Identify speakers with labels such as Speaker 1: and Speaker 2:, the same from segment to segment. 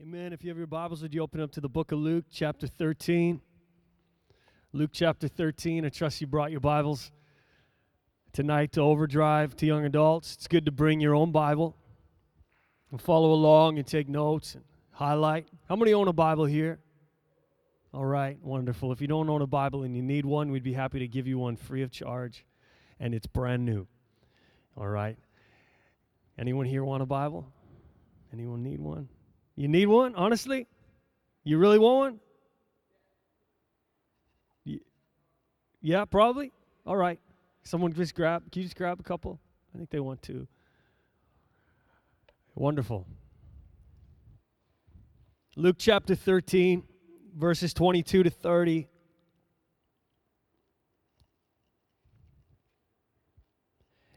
Speaker 1: Amen. If you have your Bibles, would you open up to the book of Luke, chapter 13? Luke chapter 13. I trust you brought your Bibles tonight to Overdrive to young adults. It's good to bring your own Bible and follow along and take notes and highlight. How many own a Bible here? All right, wonderful. If you don't own a Bible and you need one, we'd be happy to give you one free of charge, and it's brand new. All right. Anyone here want a Bible? Anyone need one? You need one, honestly? You really want one? Yeah, probably. All right. Someone just grab, can you just grab a couple? I think they want to. Wonderful. Luke chapter 13, verses 22 to 30.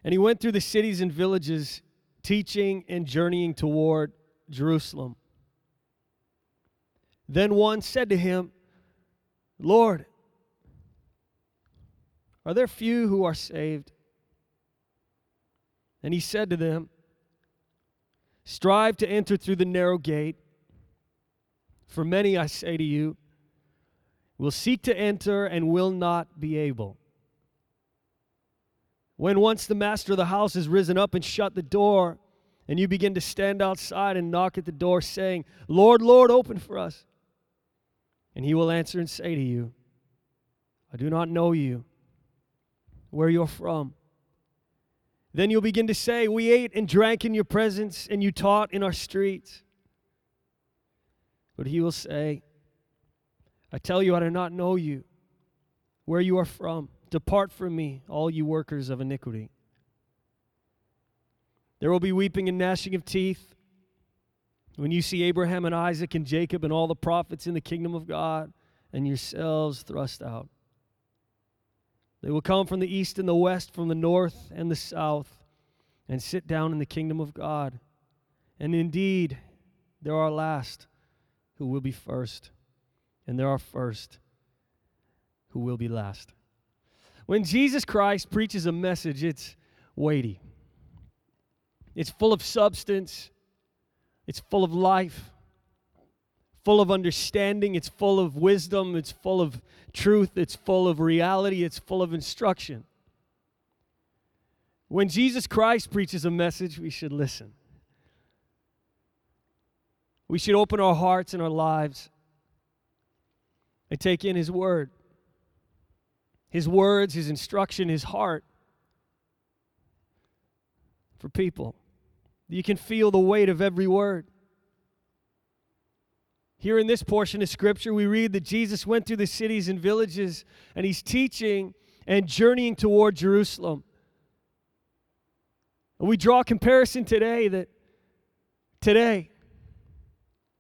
Speaker 1: And he went through the cities and villages, teaching and journeying toward Jerusalem. Then one said to him, Lord, are there few who are saved? And he said to them, Strive to enter through the narrow gate. For many, I say to you, will seek to enter and will not be able. When once the master of the house has risen up and shut the door, and you begin to stand outside and knock at the door, saying, Lord, Lord, open for us. And he will answer and say to you, I do not know you, where you're from. Then you'll begin to say, We ate and drank in your presence, and you taught in our streets. But he will say, I tell you, I do not know you, where you are from. Depart from me, all you workers of iniquity. There will be weeping and gnashing of teeth when you see Abraham and Isaac and Jacob and all the prophets in the kingdom of God and yourselves thrust out. They will come from the east and the west, from the north and the south, and sit down in the kingdom of God. And indeed, there are last who will be first, and there are first who will be last. When Jesus Christ preaches a message, it's weighty, it's full of substance, it's full of life, full of understanding, it's full of wisdom, it's full of truth, it's full of reality, it's full of instruction. When Jesus Christ preaches a message, we should listen. We should open our hearts and our lives and take in His Word. His words, His instruction, His heart for people. You can feel the weight of every word. Here in this portion of Scripture, we read that Jesus went through the cities and villages and he's teaching and journeying toward Jerusalem. And we draw a comparison today that today,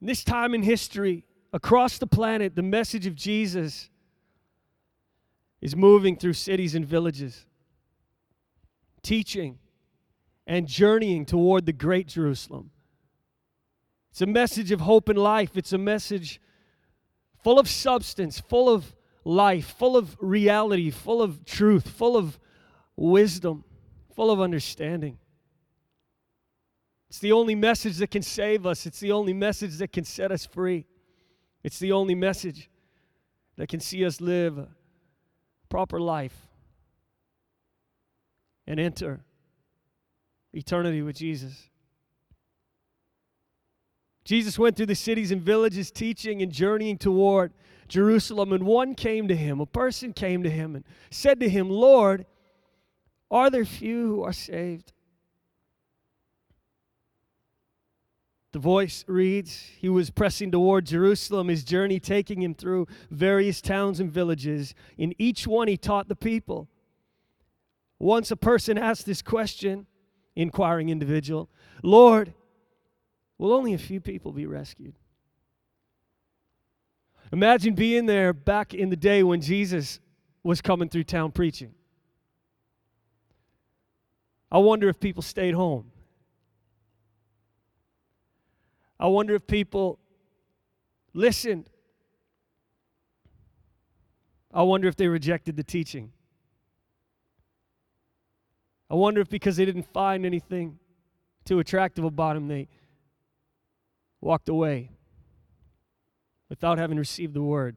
Speaker 1: this time in history, across the planet, the message of Jesus is moving through cities and villages, teaching, and journeying toward the great Jerusalem. It's a message of hope and life. It's a message full of substance, full of life, full of reality, full of truth, full of wisdom, full of understanding. It's the only message that can save us. It's the only message that can set us free. It's the only message that can see us live a proper life and enter eternity with Jesus. Jesus went through the cities and villages teaching and journeying toward Jerusalem, and one came to him, a person came to him and said to him, Lord, are there few who are saved? The voice reads, He was pressing toward Jerusalem, his journey taking him through various towns and villages. In each one, he taught the people. Once a person asked this question inquiring individual. Lord, will only a few people be rescued? Imagine being there back in the day when Jesus was coming through town preaching. I wonder if people stayed home. I wonder if people listened. I wonder if they rejected the teaching. I wonder if because they didn't find anything too attractive about him, they walked away. without having received the word.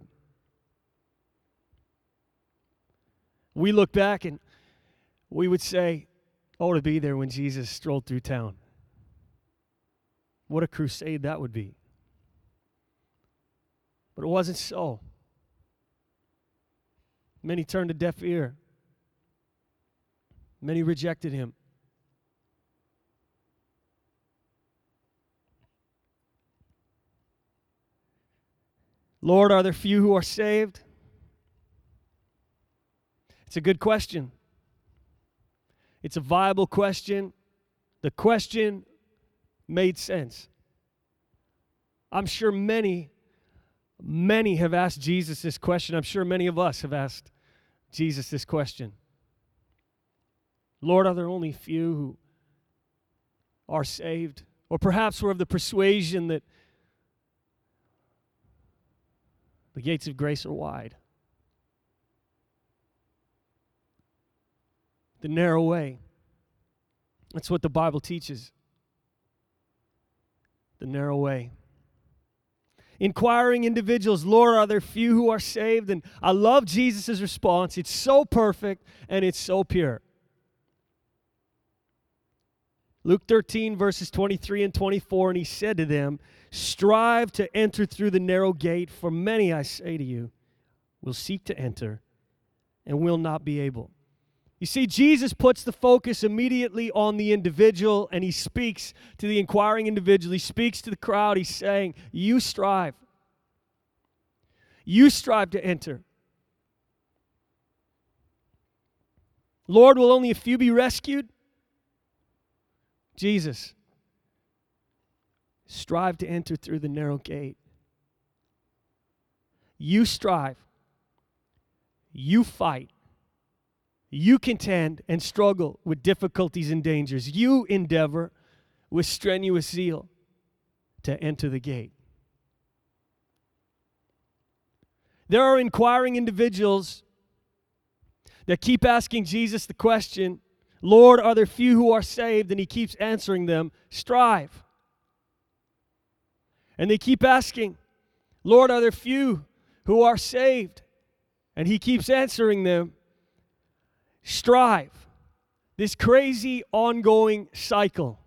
Speaker 1: We look back and we would say, Oh, to be there when Jesus strolled through town. What a crusade that would be. But it wasn't so. Many turned a deaf ear, many rejected him. Lord, are there few who are saved? It's a good question. It's a viable question. The question made sense. I'm sure many, many have asked Jesus this question. I'm sure many of us have asked Jesus this question. Lord, are there only few who are saved? Or perhaps we're of the persuasion that the gates of grace are wide. The narrow way. That's what the Bible teaches. The narrow way. Inquiring individuals, Lord, are there few who are saved? And I love Jesus' response. It's so perfect and it's so pure. Luke 13, verses 23 and 24, and he said to them, Strive to enter through the narrow gate, for many, I say to you, will seek to enter and will not be able. You see, Jesus puts the focus immediately on the individual and he speaks to the inquiring individual. He speaks to the crowd. He's saying, You strive. You strive to enter. Lord, will only a few be rescued? Jesus, strive to enter through the narrow gate. You strive. You fight. You contend and struggle with difficulties and dangers. You endeavor with strenuous zeal to enter the gate. There are inquiring individuals that keep asking Jesus the question, Lord, are there few who are saved? And he keeps answering them, strive. And they keep asking, Lord, are there few who are saved? And he keeps answering them, strive. This crazy ongoing cycle.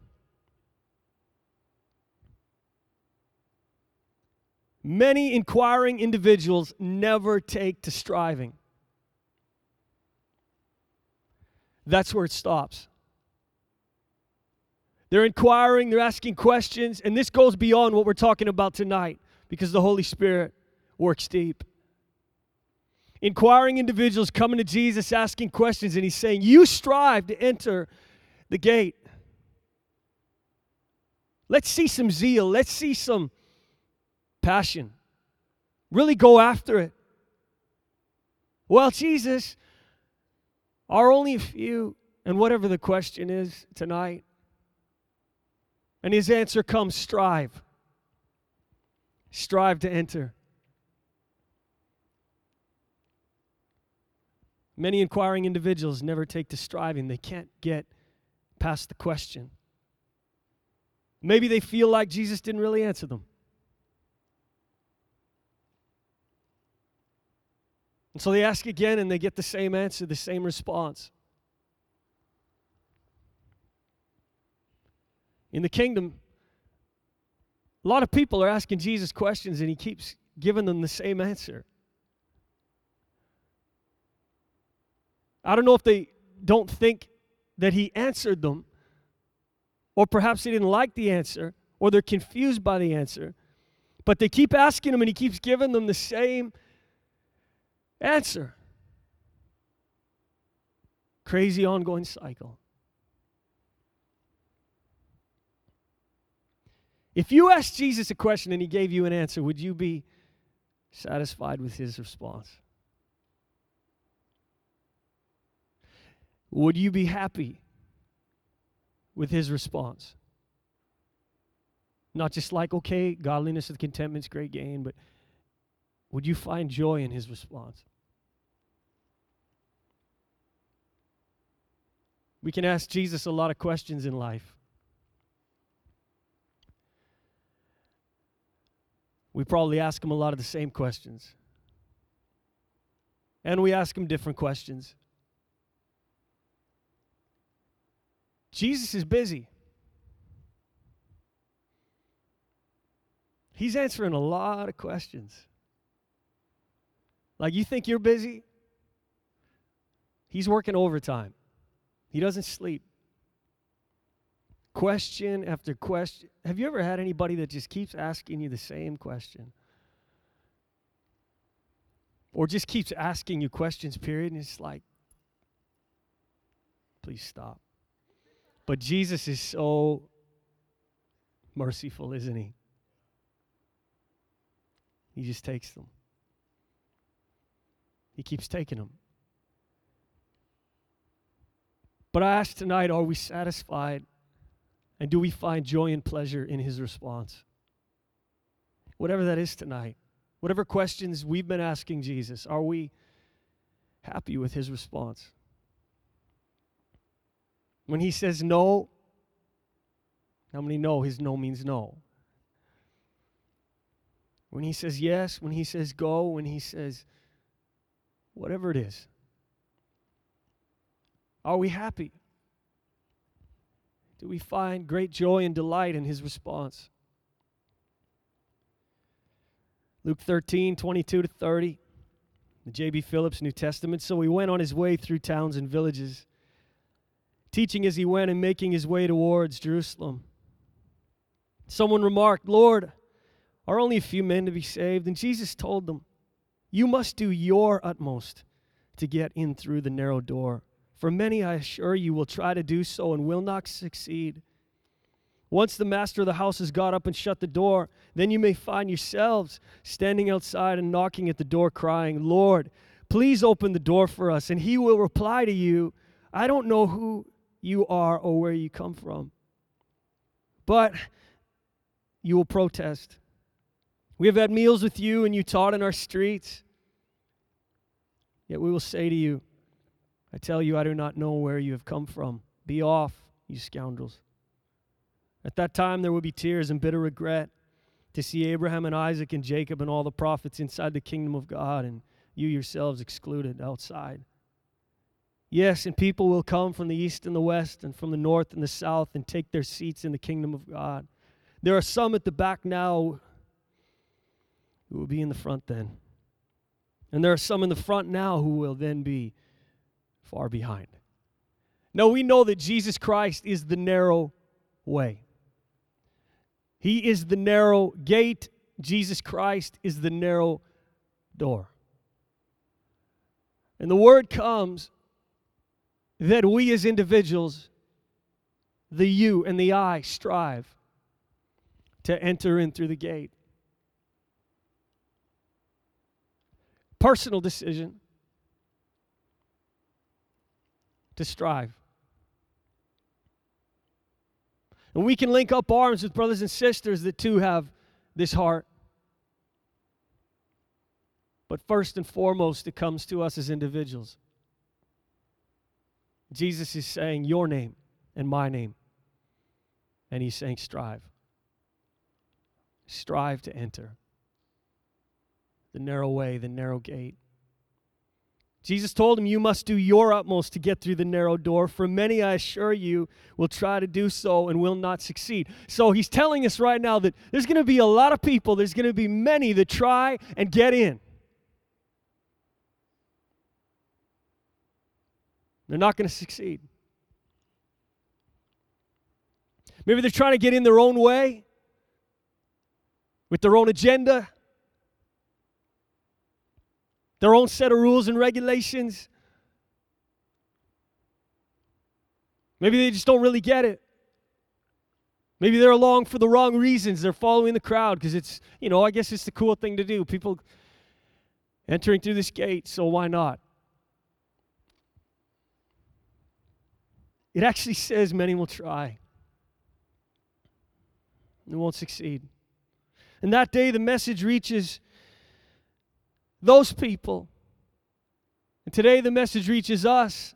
Speaker 1: Many inquiring individuals never take to striving. That's where it stops. They're inquiring, they're asking questions, and this goes beyond what we're talking about tonight because the Holy Spirit works deep. Inquiring individuals coming to Jesus asking questions, and He's saying, You strive to enter the gate. Let's see some zeal, let's see some passion. Really go after it. Well, Jesus, are only a few, and whatever the question is tonight, and his answer comes strive. Strive to enter. Many inquiring individuals never take to striving, they can't get past the question. Maybe they feel like Jesus didn't really answer them. And so they ask again and they get the same answer, the same response. In the kingdom, a lot of people are asking Jesus questions and he keeps giving them the same answer. I don't know if they don't think that he answered them, or perhaps they didn't like the answer, or they're confused by the answer. But they keep asking him and he keeps giving them the same answer. Crazy ongoing cycle. If you asked Jesus a question and he gave you an answer, would you be satisfied with his response? Would you be happy with his response? Not just like, okay, godliness contentment is great gain, but would you find joy in his response? We can ask Jesus a lot of questions in life. we probably ask him a lot of the same questions. And we ask him different questions. Jesus is busy. He's answering a lot of questions. Like, you think you're busy? He's working overtime, he doesn't sleep. Question after question. Have you ever had anybody that just keeps asking you the same question? Or just keeps asking you questions, period, and it's like, please stop. But Jesus is so merciful, isn't he? He just takes them. He keeps taking them. But I ask tonight are we satisfied? And do we find joy and pleasure in his response? Whatever that is tonight, whatever questions we've been asking Jesus, are we happy with his response? When he says no, how many know his no means no? When he says yes, when he says go, when he says whatever it is, are we happy? Do we find great joy and delight in his response? Luke 13, 22 to 30, the J.B. Phillips New Testament. So he went on his way through towns and villages, teaching as he went and making his way towards Jerusalem. Someone remarked, Lord, are only a few men to be saved? And Jesus told them, You must do your utmost to get in through the narrow door. For many, I assure you, will try to do so and will not succeed. Once the master of the house has got up and shut the door, then you may find yourselves standing outside and knocking at the door, crying, Lord, please open the door for us. And he will reply to you, I don't know who you are or where you come from. But you will protest. We have had meals with you, and you taught in our streets. Yet we will say to you, I tell you, I do not know where you have come from. Be off, you scoundrels. At that time, there will be tears and bitter regret to see Abraham and Isaac and Jacob and all the prophets inside the kingdom of God, and you yourselves excluded outside. Yes, and people will come from the east and the west, and from the north and the south, and take their seats in the kingdom of God. There are some at the back now who will be in the front then. And there are some in the front now who will then be far behind. Now we know that Jesus Christ is the narrow way. He is the narrow gate. Jesus Christ is the narrow door. And the word comes that we as individuals, the you and the I, strive to enter in through the gate. Personal decision to strive. And we can link up arms with brothers and sisters that too have this heart. But first and foremost, it comes to us as individuals. Jesus is saying your name and my name. And he's saying strive. Strive to enter the narrow way, the narrow gate. Jesus told him, You must do your utmost to get through the narrow door, for many, I assure you, will try to do so and will not succeed. So he's telling us right now that there's going to be a lot of people, there's going to be many that try and get in. They're not going to succeed. Maybe they're trying to get in their own way with their own agenda their own set of rules and regulations. Maybe they just don't really get it. Maybe they're along for the wrong reasons. They're following the crowd because it's, you know, I guess it's the cool thing to do. People entering through this gate, so why not? It actually says many will try. and won't succeed. And that day the message reaches those people. And today the message reaches us.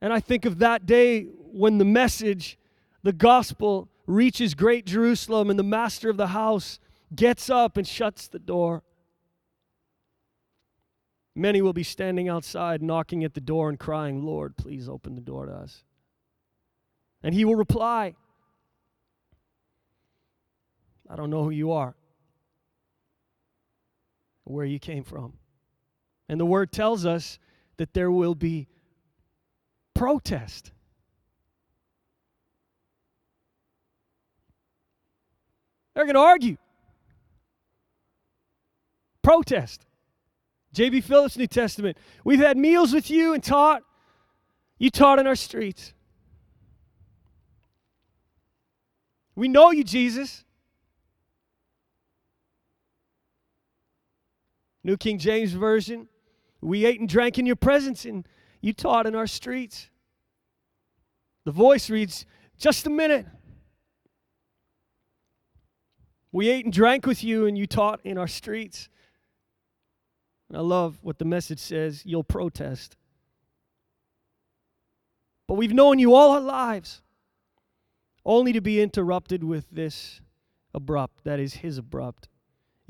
Speaker 1: And I think of that day when the message, the gospel, reaches great Jerusalem and the master of the house gets up and shuts the door. Many will be standing outside, knocking at the door and crying, Lord, please open the door to us. And he will reply, I don't know who you are, where you came from. And the word tells us that there will be protest. They're going to argue. Protest. J.B. Phillips, New Testament. We've had meals with you and taught. You taught in our streets. We know you, Jesus. New King James Version. We ate and drank in your presence, and you taught in our streets. The voice reads, Just a minute. We ate and drank with you, and you taught in our streets. And I love what the message says you'll protest. But we've known you all our lives, only to be interrupted with this abrupt, that is, his abrupt.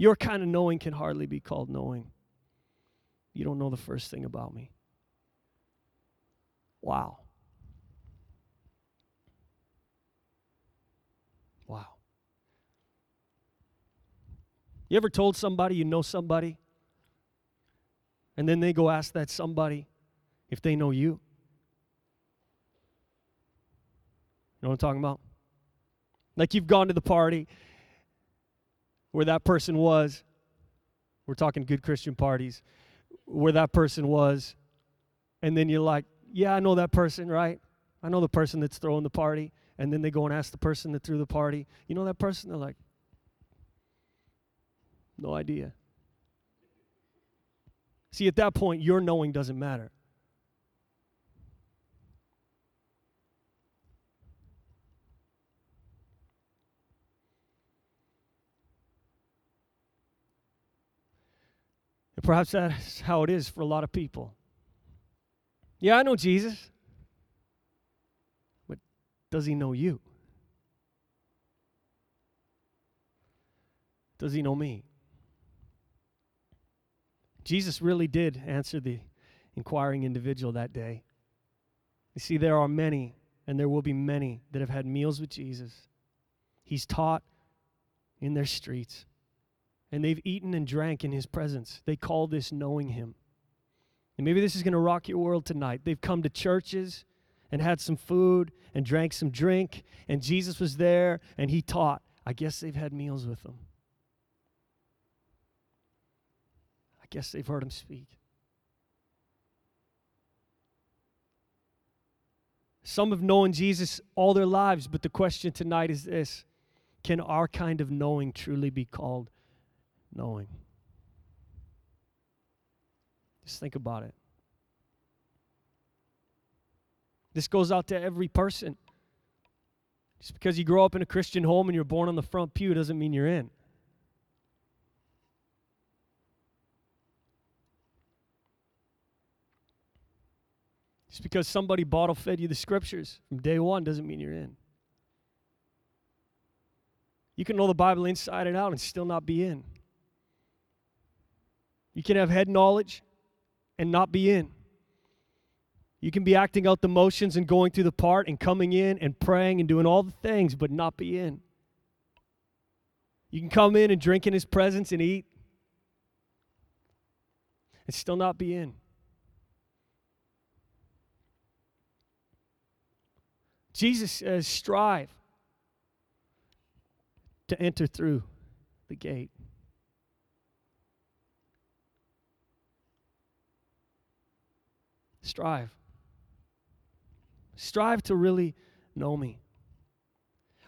Speaker 1: Your kind of knowing can hardly be called knowing. You don't know the first thing about me. Wow. Wow. You ever told somebody you know somebody? And then they go ask that somebody if they know you? You know what I'm talking about? Like you've gone to the party where that person was. We're talking good Christian parties where that person was. And then you're like, yeah, I know that person, right? I know the person that's throwing the party. And then they go and ask the person that threw the party, you know that person? They're like, no idea. See, at that point, your knowing doesn't matter. And perhaps that's how it is for a lot of people. Yeah, I know Jesus. But does he know you? Does he know me? Jesus really did answer the inquiring individual that day. You see, there are many, and there will be many, that have had meals with Jesus. He's taught in their streets, and they've eaten and drank in his presence. They call this knowing him. And maybe this is going to rock your world tonight. They've come to churches and had some food and drank some drink, and Jesus was there and he taught. I guess they've had meals with him. I guess they've heard him speak. Some have known Jesus all their lives, but the question tonight is this Can our kind of knowing truly be called knowing? Just think about it. This goes out to every person. Just because you grow up in a Christian home and you're born on the front pew doesn't mean you're in. Just because somebody bottle fed you the scriptures from day one doesn't mean you're in. You can know the Bible inside and out and still not be in. You can have head knowledge and not be in. You can be acting out the motions and going through the part and coming in and praying and doing all the things, but not be in. You can come in and drink in his presence and eat and still not be in. Jesus says, strive to enter through the gate. Strive. Strive to really know me.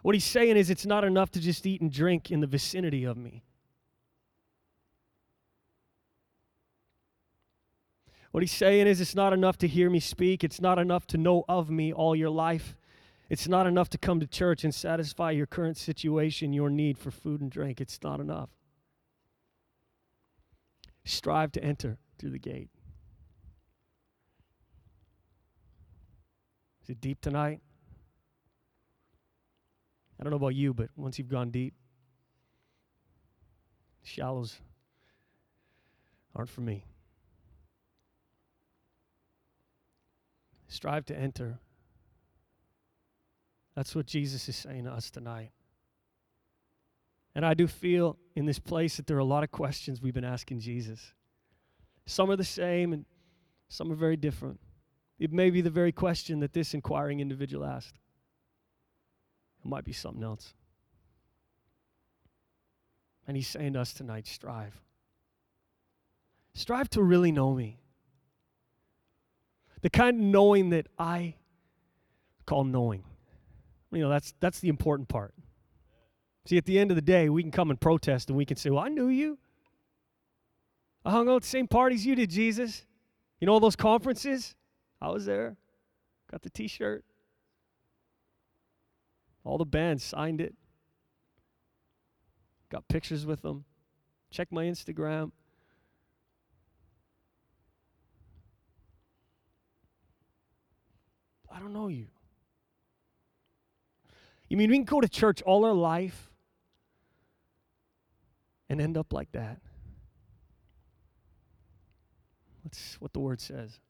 Speaker 1: What he's saying is, it's not enough to just eat and drink in the vicinity of me. What he's saying is, it's not enough to hear me speak. It's not enough to know of me all your life. It's not enough to come to church and satisfy your current situation, your need for food and drink. It's not enough. Strive to enter through the gate. Is it deep tonight? I don't know about you, but once you've gone deep, Shallows aren't for me. Strive to enter. That's what Jesus is saying to us tonight. And I do feel in this place that there are a lot of questions we've been asking Jesus. Some are the same and some are very different. It may be the very question that this inquiring individual asked. It might be something else. And he's saying to us tonight strive. Strive to really know me. The kind of knowing that I call knowing. You know, that's, that's the important part. See, at the end of the day, we can come and protest and we can say, Well, I knew you. I hung out at the same parties you did, Jesus. You know all those conferences? I was there. Got the t shirt. All the bands signed it. Got pictures with them. Check my Instagram. I don't know you. You mean we can go to church all our life and end up like that? That's what the word says.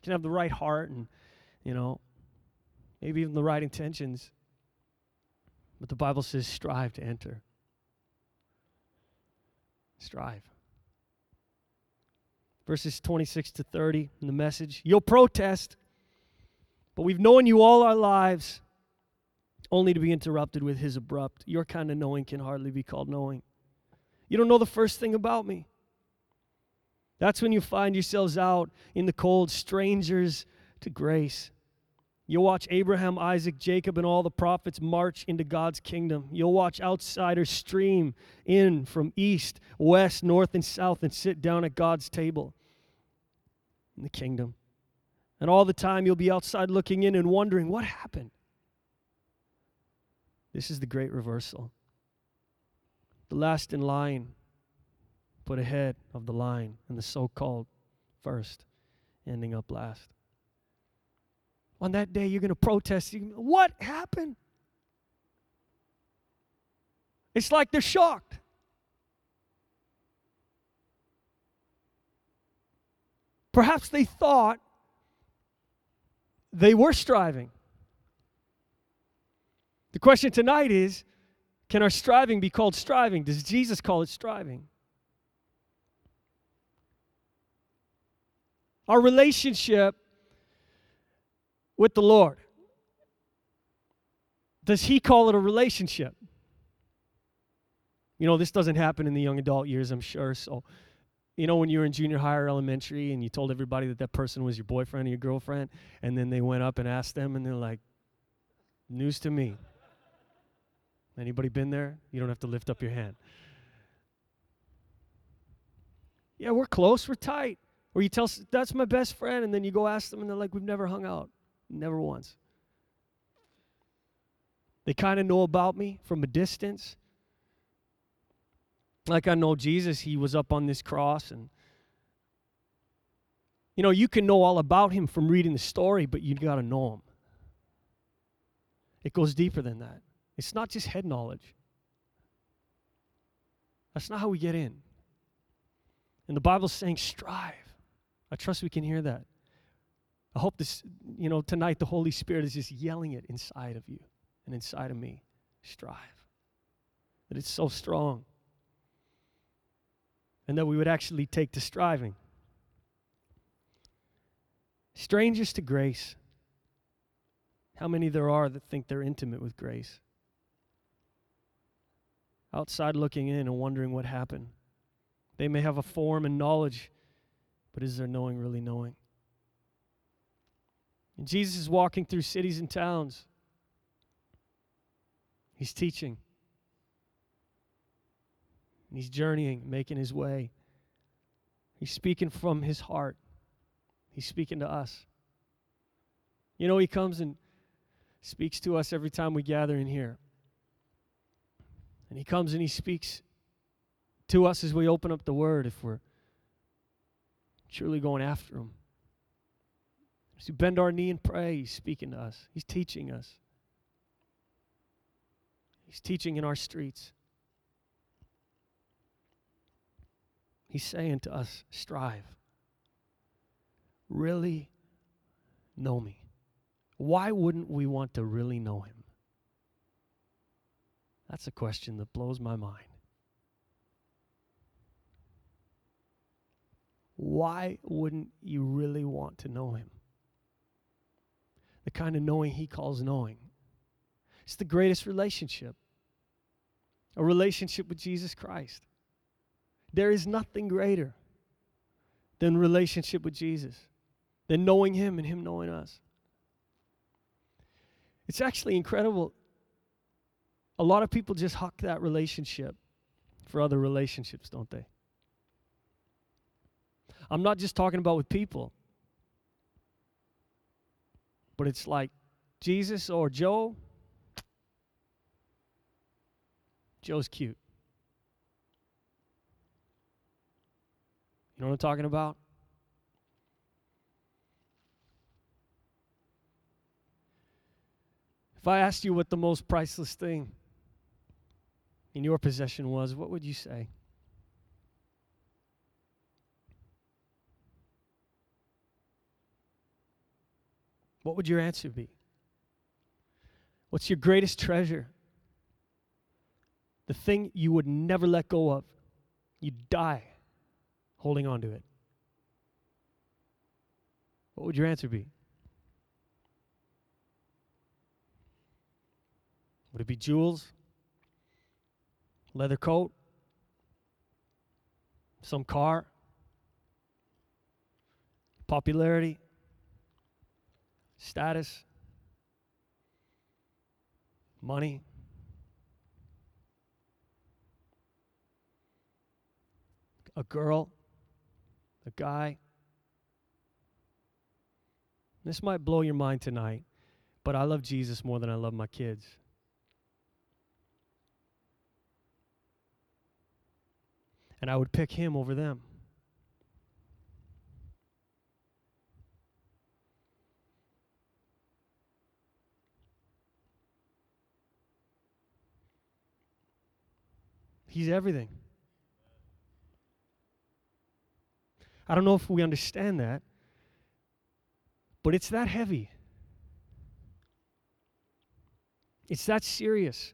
Speaker 1: You can have the right heart and, you know, maybe even the right intentions. But the Bible says strive to enter. Strive. Verses 26 to 30 in the message. You'll protest, but we've known you all our lives, only to be interrupted with his abrupt. Your kind of knowing can hardly be called knowing. You don't know the first thing about me. That's when you find yourselves out in the cold, strangers to grace. You'll watch Abraham, Isaac, Jacob, and all the prophets march into God's kingdom. You'll watch outsiders stream in from east, west, north, and south and sit down at God's table in the kingdom. And all the time you'll be outside looking in and wondering, what happened? This is the great reversal. The last in line put ahead of the line, and the so called first ending up last on that day you're going to protest. What happened? It's like they're shocked. Perhaps they thought they were striving. The question tonight is can our striving be called striving? Does Jesus call it striving? Our relationship with the Lord? Does He call it a relationship? You know, this doesn't happen in the young adult years, I'm sure. So, you know, when you were in junior high or elementary and you told everybody that that person was your boyfriend or your girlfriend, and then they went up and asked them, and they're like, news to me. Anybody been there? You don't have to lift up your hand. Yeah, we're close, we're tight. Or you tell, that's my best friend, and then you go ask them, and they're like, we've never hung out. Never once. They kind of know about me from a distance. Like I know Jesus, he was up on this cross and you know, you can know all about him from reading the story, but you got to know him. It goes deeper than that. It's not just head knowledge. That's not how we get in. And the Bible's saying strive. I trust we can hear that. I hope this, you know, tonight the Holy Spirit is just yelling it inside of you and inside of me. Strive. That it's so strong. And that we would actually take to striving. Strangers to grace. How many there are that think they're intimate with grace? Outside looking in and wondering what happened. They may have a form and knowledge, but is there knowing really knowing? And Jesus is walking through cities and towns. He's teaching. He's journeying, making his way. He's speaking from his heart. He's speaking to us. You know, he comes and speaks to us every time we gather in here. And he comes and he speaks to us as we open up the word if we're truly going after him. As we bend our knee and pray, He's speaking to us, He's teaching us. He's teaching in our streets. He's saying to us, strive. Really know me. Why wouldn't we want to really know him? That's a question that blows my mind. Why wouldn't you really want to know him? The kind of knowing he calls knowing. It's the greatest relationship a relationship with Jesus Christ. There is nothing greater than relationship with Jesus, than knowing him and him knowing us. It's actually incredible. A lot of people just huck that relationship for other relationships, don't they? I'm not just talking about with people, but it's like Jesus or Joe. Joe's cute. You know what I'm talking about? If I asked you what the most priceless thing in your possession was, what would you say? What would your answer be? What's your greatest treasure? The thing you would never let go of. You'd die holding on to it. What would your answer be? Would it be jewels? Leather coat? Some car? Popularity? Status, money. A girl, a guy. This might blow your mind tonight, but I love Jesus more than I love my kids. And I would pick him over them. He's everything. I don't know if we understand that, but it's that heavy. It's that serious.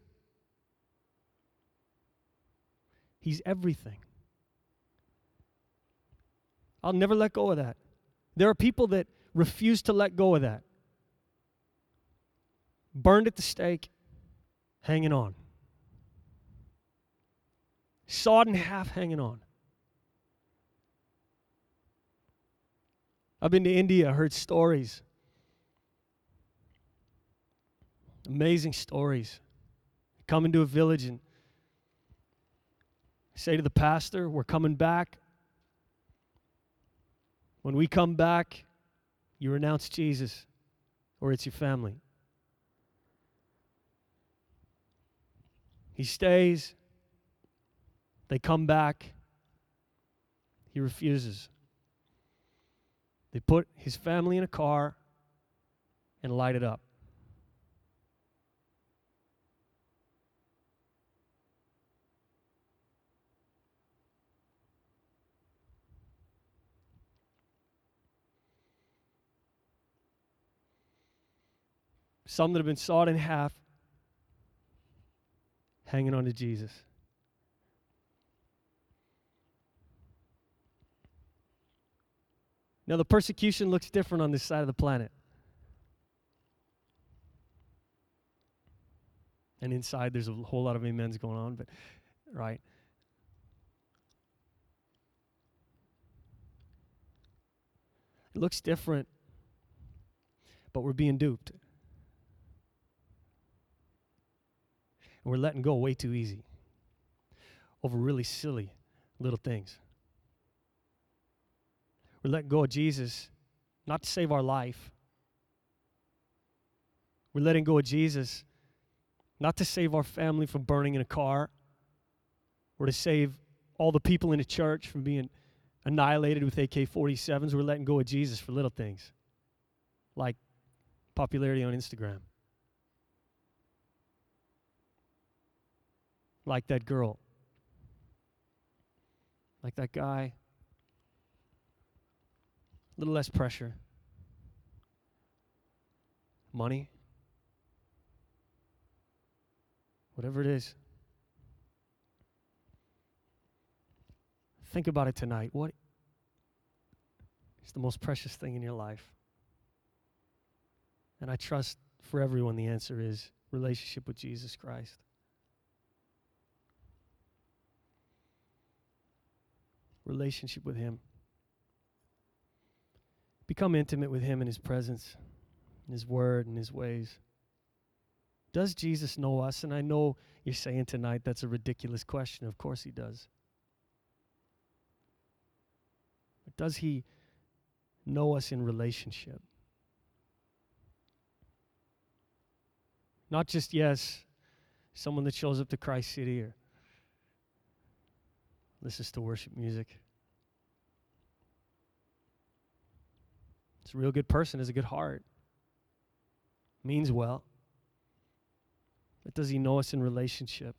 Speaker 1: He's everything. I'll never let go of that. There are people that refuse to let go of that. Burned at the stake, hanging on sawed in half, hanging on. I've been to India, heard stories. Amazing stories. Come into a village and say to the pastor, We're coming back. When we come back, you renounce Jesus, or it's your family. He stays. They come back. He refuses. They put his family in a car and light it up. Some that have been sawed in half, hanging on to Jesus. Now, the persecution looks different on this side of the planet. And inside, there's a whole lot of amens going on, but, right? It looks different, but we're being duped. And we're letting go way too easy over really silly little things. We're letting go of Jesus not to save our life. We're letting go of Jesus not to save our family from burning in a car or to save all the people in the church from being annihilated with AK 47s. We're letting go of Jesus for little things like popularity on Instagram. like that girl, like that guy. A little less pressure. Money. Whatever it is. Think about it tonight. What is the most precious thing in your life? And I trust for everyone the answer is relationship with Jesus Christ. Relationship with Him. Become intimate with Him in His presence, in His Word, and His ways. Does Jesus know us? And I know you're saying tonight that's a ridiculous question. Of course He does. But does He know us in relationship? Not just, yes, someone that shows up to Christ City or listens to worship music. It's a real good person, has a good heart, means well. But does he know us in relationship?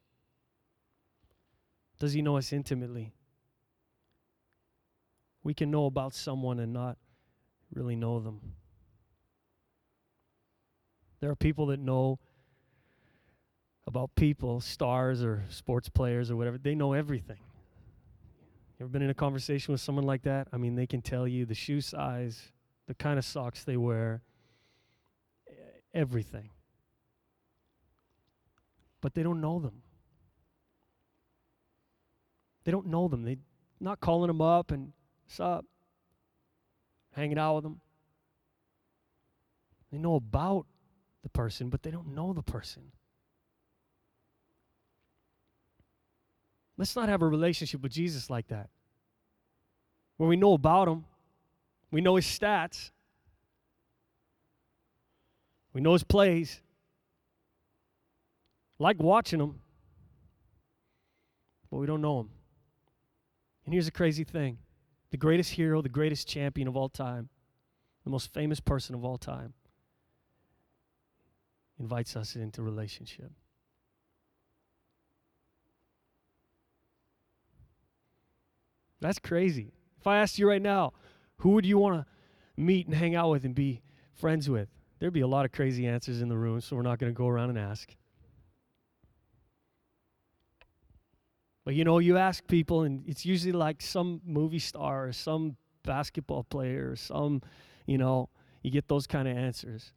Speaker 1: Does he know us intimately? We can know about someone and not really know them. There are people that know about people, stars or sports players or whatever. They know everything. You ever been in a conversation with someone like that? I mean, they can tell you the shoe size, the kind of socks they wear, everything. But they don't know them. They don't know them. They not calling them up and what's up, hanging out with them. They know about the person, but they don't know the person. Let's not have a relationship with Jesus like that, where we know about him, we know his stats, we know his plays, like watching him, but we don't know him. And here's the crazy thing the greatest hero, the greatest champion of all time, the most famous person of all time, invites us into relationship. That's crazy. If I asked you right now, who would you want to meet and hang out with and be friends with? There'd be a lot of crazy answers in the room, so we're not going to go around and ask. But you know, you ask people, and it's usually like some movie star or some basketball player or some, you know, you get those kind of answers.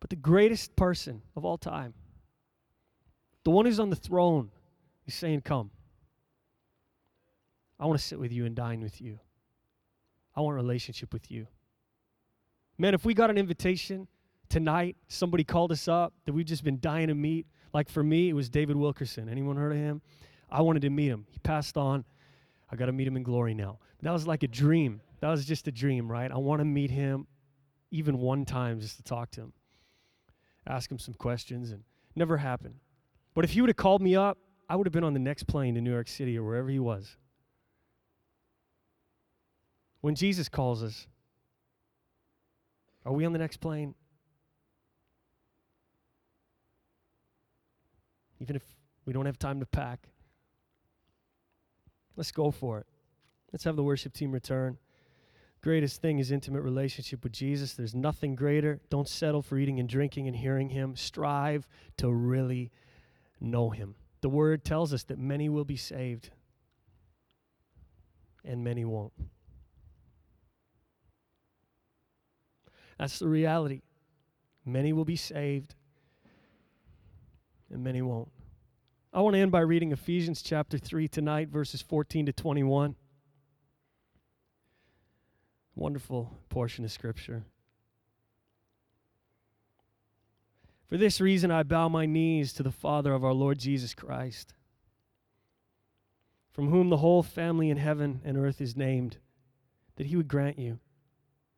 Speaker 1: But the greatest person of all time, the one who's on the throne, is saying, Come. I want to sit with you and dine with you. I want a relationship with you. Man, if we got an invitation tonight, somebody called us up that we've just been dying to meet. Like for me, it was David Wilkerson. Anyone heard of him? I wanted to meet him. He passed on. I got to meet him in glory now. That was like a dream. That was just a dream, right? I want to meet him even one time just to talk to him, ask him some questions, and never happened. But if he would have called me up, I would have been on the next plane to New York City or wherever he was. When Jesus calls us, are we on the next plane? Even if we don't have time to pack, let's go for it. Let's have the worship team return. Greatest thing is intimate relationship with Jesus. There's nothing greater. Don't settle for eating and drinking and hearing Him. Strive to really know Him. The Word tells us that many will be saved and many won't. That's the reality. Many will be saved, and many won't. I want to end by reading Ephesians chapter 3 tonight, verses 14 to 21. Wonderful portion of Scripture. For this reason, I bow my knees to the Father of our Lord Jesus Christ, from whom the whole family in heaven and earth is named, that he would grant you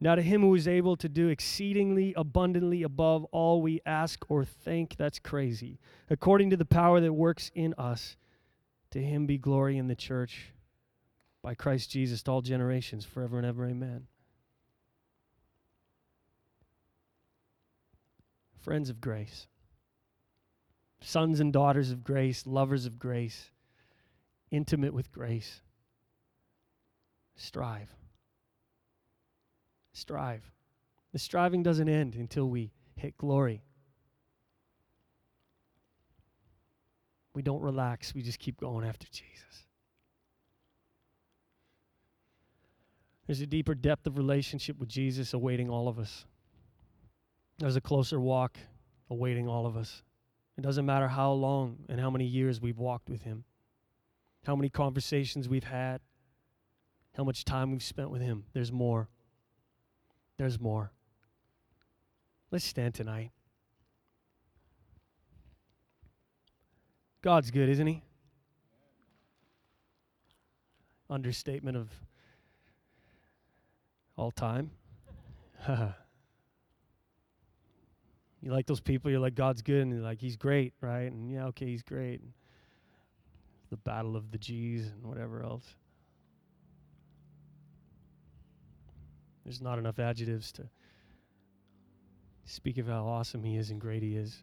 Speaker 1: Now, to him who is able to do exceedingly abundantly above all we ask or think, that's crazy. According to the power that works in us, to him be glory in the church by Christ Jesus to all generations, forever and ever. Amen. Friends of grace, sons and daughters of grace, lovers of grace, intimate with grace, strive. Strive. The striving doesn't end until we hit glory. We don't relax, we just keep going after Jesus. There's a deeper depth of relationship with Jesus awaiting all of us. There's a closer walk awaiting all of us. It doesn't matter how long and how many years we've walked with Him, how many conversations we've had, how much time we've spent with Him. There's more. There's more. Let's stand tonight. God's good, isn't He? Understatement of all time. you like those people, you're like, God's good, and you're like, He's great, right? And yeah, okay, He's great. The battle of the G's and whatever else. There's not enough adjectives to speak of how awesome He is and great He is.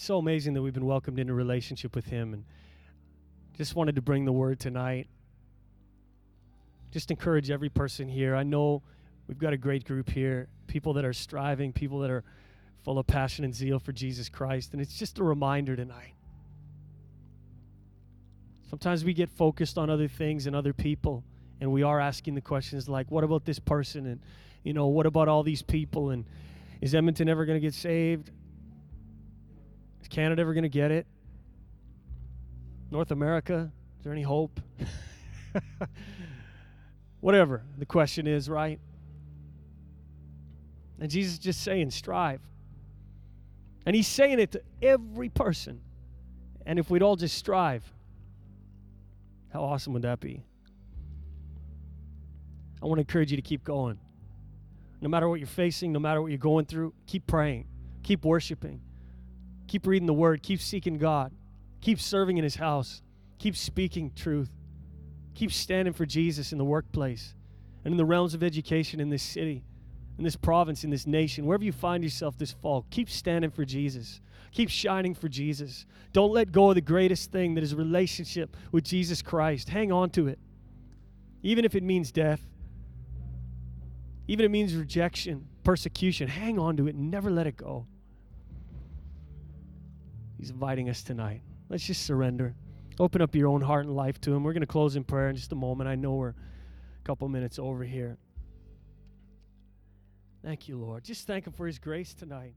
Speaker 1: so amazing that we've been welcomed into relationship with Him, and just wanted to bring the word tonight just encourage every person here. I know we've got a great group here, people that are striving, people that are full of passion and zeal for Jesus Christ. And it's just a reminder tonight. Sometimes we get focused on other things and other people, and we are asking the questions like, what about this person? And, you know, what about all these people? And is Edmonton ever going to get saved? Is Canada ever going to get it? North America? Is there any hope? Whatever the question is, right? And Jesus is just saying, strive. And he's saying it to every person. And if we'd all just strive, how awesome would that be? I want to encourage you to keep going. No matter what you're facing, no matter what you're going through, keep praying, keep worshiping, keep reading the word, keep seeking God, keep serving in his house, keep speaking truth. Keep standing for Jesus in the workplace and in the realms of education in this city, in this province, in this nation, wherever you find yourself this fall. Keep standing for Jesus. Keep shining for Jesus. Don't let go of the greatest thing that is relationship with Jesus Christ. Hang on to it. Even if it means death, even it means rejection, persecution, hang on to it never let it go. He's inviting us tonight. Let's just surrender. Open up your own heart and life to Him. We're going to close in prayer in just a moment. I know we're a couple minutes over here. Thank you, Lord. Just thank Him for His grace tonight.